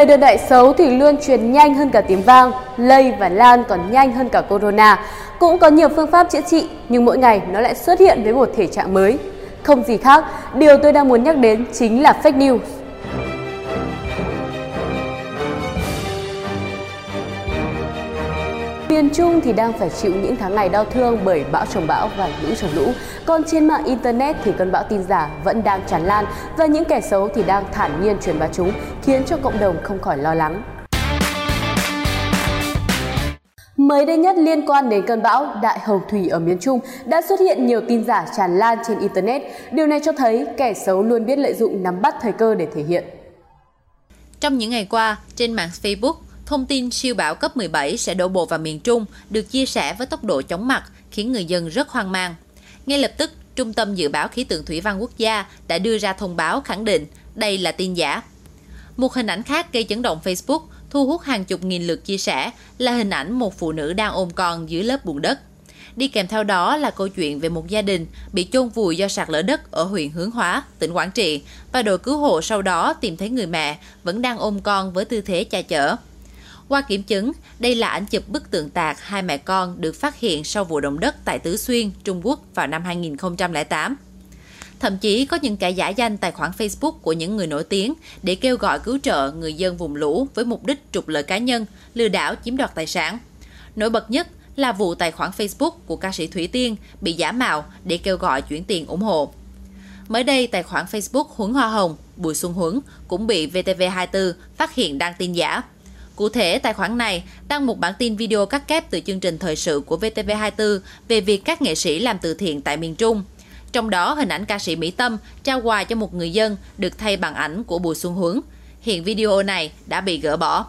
Lời đồn đại xấu thì luôn truyền nhanh hơn cả tiếng vang, lây và lan còn nhanh hơn cả corona. Cũng có nhiều phương pháp chữa trị, nhưng mỗi ngày nó lại xuất hiện với một thể trạng mới. Không gì khác, điều tôi đang muốn nhắc đến chính là fake news. Miền Trung thì đang phải chịu những tháng ngày đau thương bởi bão trồng bão và lũ trồng lũ. Còn trên mạng Internet thì cơn bão tin giả vẫn đang tràn lan và những kẻ xấu thì đang thản nhiên truyền bá chúng, khiến cho cộng đồng không khỏi lo lắng. Mới đây nhất liên quan đến cơn bão Đại Hồng Thủy ở miền Trung đã xuất hiện nhiều tin giả tràn lan trên Internet. Điều này cho thấy kẻ xấu luôn biết lợi dụng nắm bắt thời cơ để thể hiện. Trong những ngày qua, trên mạng Facebook, thông tin siêu bão cấp 17 sẽ đổ bộ vào miền Trung được chia sẻ với tốc độ chóng mặt, khiến người dân rất hoang mang. Ngay lập tức, Trung tâm Dự báo Khí tượng Thủy văn Quốc gia đã đưa ra thông báo khẳng định đây là tin giả. Một hình ảnh khác gây chấn động Facebook thu hút hàng chục nghìn lượt chia sẻ là hình ảnh một phụ nữ đang ôm con dưới lớp bùn đất. Đi kèm theo đó là câu chuyện về một gia đình bị chôn vùi do sạt lở đất ở huyện Hướng Hóa, tỉnh Quảng Trị và đội cứu hộ sau đó tìm thấy người mẹ vẫn đang ôm con với tư thế cha chở. Qua kiểm chứng, đây là ảnh chụp bức tượng tạc hai mẹ con được phát hiện sau vụ động đất tại Tứ Xuyên, Trung Quốc vào năm 2008. Thậm chí có những kẻ giả danh tài khoản Facebook của những người nổi tiếng để kêu gọi cứu trợ người dân vùng lũ với mục đích trục lợi cá nhân, lừa đảo chiếm đoạt tài sản. Nổi bật nhất là vụ tài khoản Facebook của ca sĩ Thủy Tiên bị giả mạo để kêu gọi chuyển tiền ủng hộ. Mới đây, tài khoản Facebook Huấn Hoa Hồng, Bùi Xuân Huấn cũng bị VTV24 phát hiện đăng tin giả. Cụ thể, tài khoản này đăng một bản tin video cắt kép từ chương trình thời sự của VTV24 về việc các nghệ sĩ làm từ thiện tại miền Trung. Trong đó, hình ảnh ca sĩ Mỹ Tâm trao quà cho một người dân được thay bằng ảnh của Bùi Xuân Huấn. Hiện video này đã bị gỡ bỏ.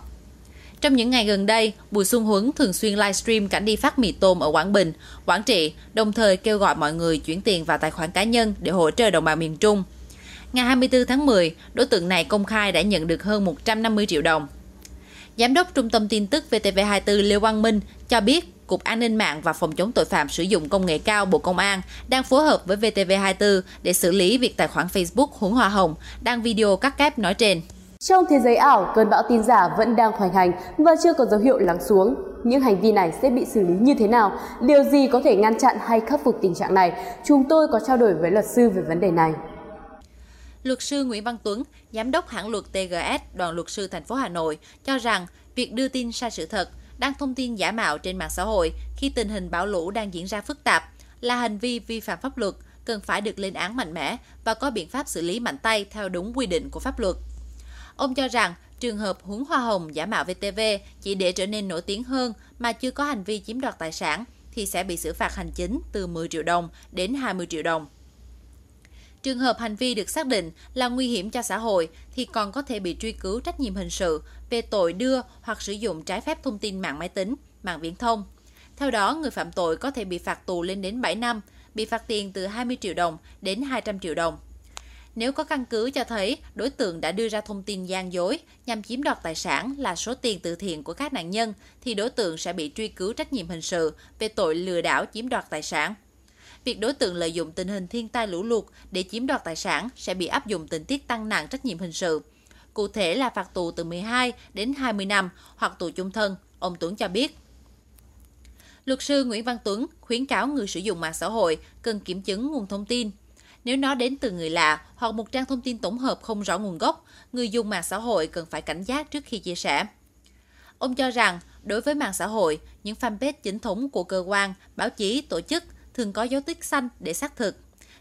Trong những ngày gần đây, Bùi Xuân Huấn thường xuyên livestream cảnh đi phát mì tôm ở Quảng Bình, Quảng Trị, đồng thời kêu gọi mọi người chuyển tiền vào tài khoản cá nhân để hỗ trợ đồng bào miền Trung. Ngày 24 tháng 10, đối tượng này công khai đã nhận được hơn 150 triệu đồng. Giám đốc Trung tâm tin tức VTV24 Lê Quang Minh cho biết Cục An ninh mạng và Phòng chống tội phạm sử dụng công nghệ cao Bộ Công an đang phối hợp với VTV24 để xử lý việc tài khoản Facebook Huấn Hoa Hồng đăng video cắt kép nói trên. Trong thế giới ảo, cơn bão tin giả vẫn đang hoành hành và chưa có dấu hiệu lắng xuống. Những hành vi này sẽ bị xử lý như thế nào? Điều gì có thể ngăn chặn hay khắc phục tình trạng này? Chúng tôi có trao đổi với luật sư về vấn đề này. Luật sư Nguyễn Văn Tuấn, giám đốc hãng luật TGS, đoàn luật sư thành phố Hà Nội cho rằng việc đưa tin sai sự thật, đăng thông tin giả mạo trên mạng xã hội khi tình hình bão lũ đang diễn ra phức tạp là hành vi vi phạm pháp luật, cần phải được lên án mạnh mẽ và có biện pháp xử lý mạnh tay theo đúng quy định của pháp luật. Ông cho rằng trường hợp huống hoa hồng giả mạo VTV chỉ để trở nên nổi tiếng hơn mà chưa có hành vi chiếm đoạt tài sản thì sẽ bị xử phạt hành chính từ 10 triệu đồng đến 20 triệu đồng. Trường hợp hành vi được xác định là nguy hiểm cho xã hội thì còn có thể bị truy cứu trách nhiệm hình sự về tội đưa hoặc sử dụng trái phép thông tin mạng máy tính, mạng viễn thông. Theo đó, người phạm tội có thể bị phạt tù lên đến 7 năm, bị phạt tiền từ 20 triệu đồng đến 200 triệu đồng. Nếu có căn cứ cho thấy đối tượng đã đưa ra thông tin gian dối nhằm chiếm đoạt tài sản là số tiền từ thiện của các nạn nhân, thì đối tượng sẽ bị truy cứu trách nhiệm hình sự về tội lừa đảo chiếm đoạt tài sản. Việc đối tượng lợi dụng tình hình thiên tai lũ lụt để chiếm đoạt tài sản sẽ bị áp dụng tình tiết tăng nặng trách nhiệm hình sự. Cụ thể là phạt tù từ 12 đến 20 năm hoặc tù chung thân, ông Tuấn cho biết. Luật sư Nguyễn Văn Tuấn khuyến cáo người sử dụng mạng xã hội cần kiểm chứng nguồn thông tin, nếu nó đến từ người lạ hoặc một trang thông tin tổng hợp không rõ nguồn gốc, người dùng mạng xã hội cần phải cảnh giác trước khi chia sẻ. Ông cho rằng, đối với mạng xã hội, những fanpage chính thống của cơ quan, báo chí, tổ chức thường có dấu tích xanh để xác thực.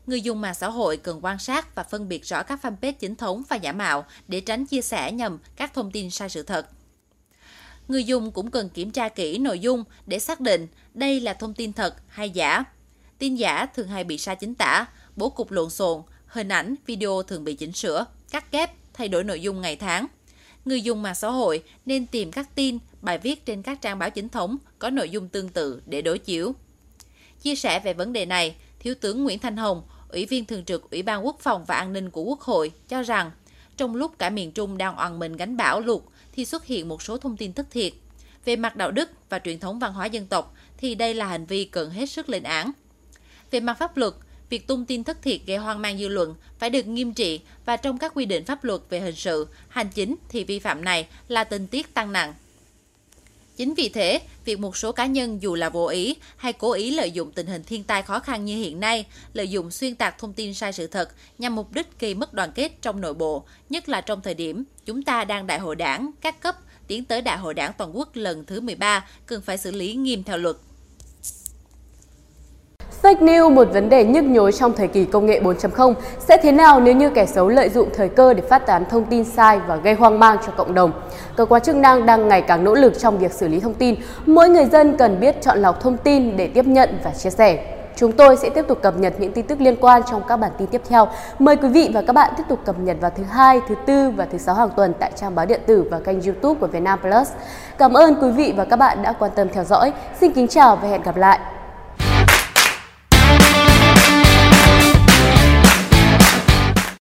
Người dùng mạng xã hội cần quan sát và phân biệt rõ các fanpage chính thống và giả mạo để tránh chia sẻ nhầm các thông tin sai sự thật. Người dùng cũng cần kiểm tra kỹ nội dung để xác định đây là thông tin thật hay giả. Tin giả thường hay bị sai chính tả, bố cục lộn xộn, hình ảnh, video thường bị chỉnh sửa, cắt ghép, thay đổi nội dung ngày tháng. Người dùng mạng xã hội nên tìm các tin, bài viết trên các trang báo chính thống có nội dung tương tự để đối chiếu. Chia sẻ về vấn đề này, Thiếu tướng Nguyễn Thanh Hồng, Ủy viên Thường trực Ủy ban Quốc phòng và An ninh của Quốc hội cho rằng trong lúc cả miền Trung đang oằn mình gánh bão lụt thì xuất hiện một số thông tin thất thiệt. Về mặt đạo đức và truyền thống văn hóa dân tộc thì đây là hành vi cần hết sức lên án. Về mặt pháp luật, việc tung tin thất thiệt gây hoang mang dư luận phải được nghiêm trị và trong các quy định pháp luật về hình sự, hành chính thì vi phạm này là tình tiết tăng nặng. Chính vì thế, việc một số cá nhân dù là vô ý hay cố ý lợi dụng tình hình thiên tai khó khăn như hiện nay, lợi dụng xuyên tạc thông tin sai sự thật nhằm mục đích gây mất đoàn kết trong nội bộ, nhất là trong thời điểm chúng ta đang đại hội đảng, các cấp tiến tới đại hội đảng toàn quốc lần thứ 13 cần phải xử lý nghiêm theo luật. Fake news một vấn đề nhức nhối trong thời kỳ công nghệ 4.0 sẽ thế nào nếu như kẻ xấu lợi dụng thời cơ để phát tán thông tin sai và gây hoang mang cho cộng đồng. Cơ quan chức năng đang ngày càng nỗ lực trong việc xử lý thông tin. Mỗi người dân cần biết chọn lọc thông tin để tiếp nhận và chia sẻ. Chúng tôi sẽ tiếp tục cập nhật những tin tức liên quan trong các bản tin tiếp theo. Mời quý vị và các bạn tiếp tục cập nhật vào thứ hai, thứ tư và thứ sáu hàng tuần tại trang báo điện tử và kênh YouTube của Vietnam Plus. Cảm ơn quý vị và các bạn đã quan tâm theo dõi. Xin kính chào và hẹn gặp lại.